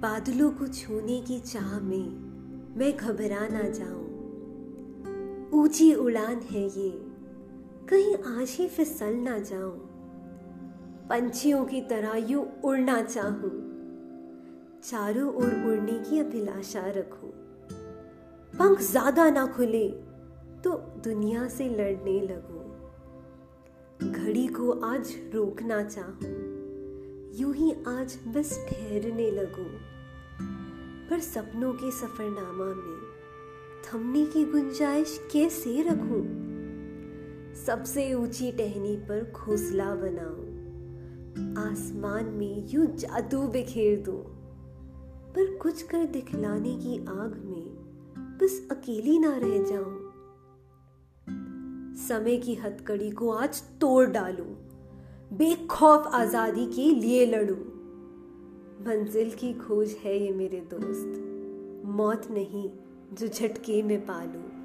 बादलों को छूने की चाह में मैं घबरा ना जाऊँ। ऊँची उड़ान है ये, कहीं आज ही फिसल ना जाऊँ। पंछियों की तरह यूँ उड़ना चाहूँ। चारों ओर उड़ने की अभिलाषा रखूँ। पंख ज़्यादा ना खुले तो दुनिया से लड़ने लगूं। घड़ी को आज रोकना चाहूँ। यूँ ही आज बस ठहरने लगूं। पर सपनों के सफरनामा में थमने की गुंजाइश कैसे रखूँ? सबसे ऊँची टहनी पर घोंसला बनाऊँ। आसमान में यूँ जादू बिखेर दूँ। पर कुछ कर दिखलाने की आग में बस अकेली ना रह जाऊँ। समय की हथकड़ी को आज तोड़ डालूं। बेखौफ आज़ादी के लिए लड़ू। मंजिल की खोज है ये मेरे दोस्त। मौत नहीं, जो झटके में पालूं।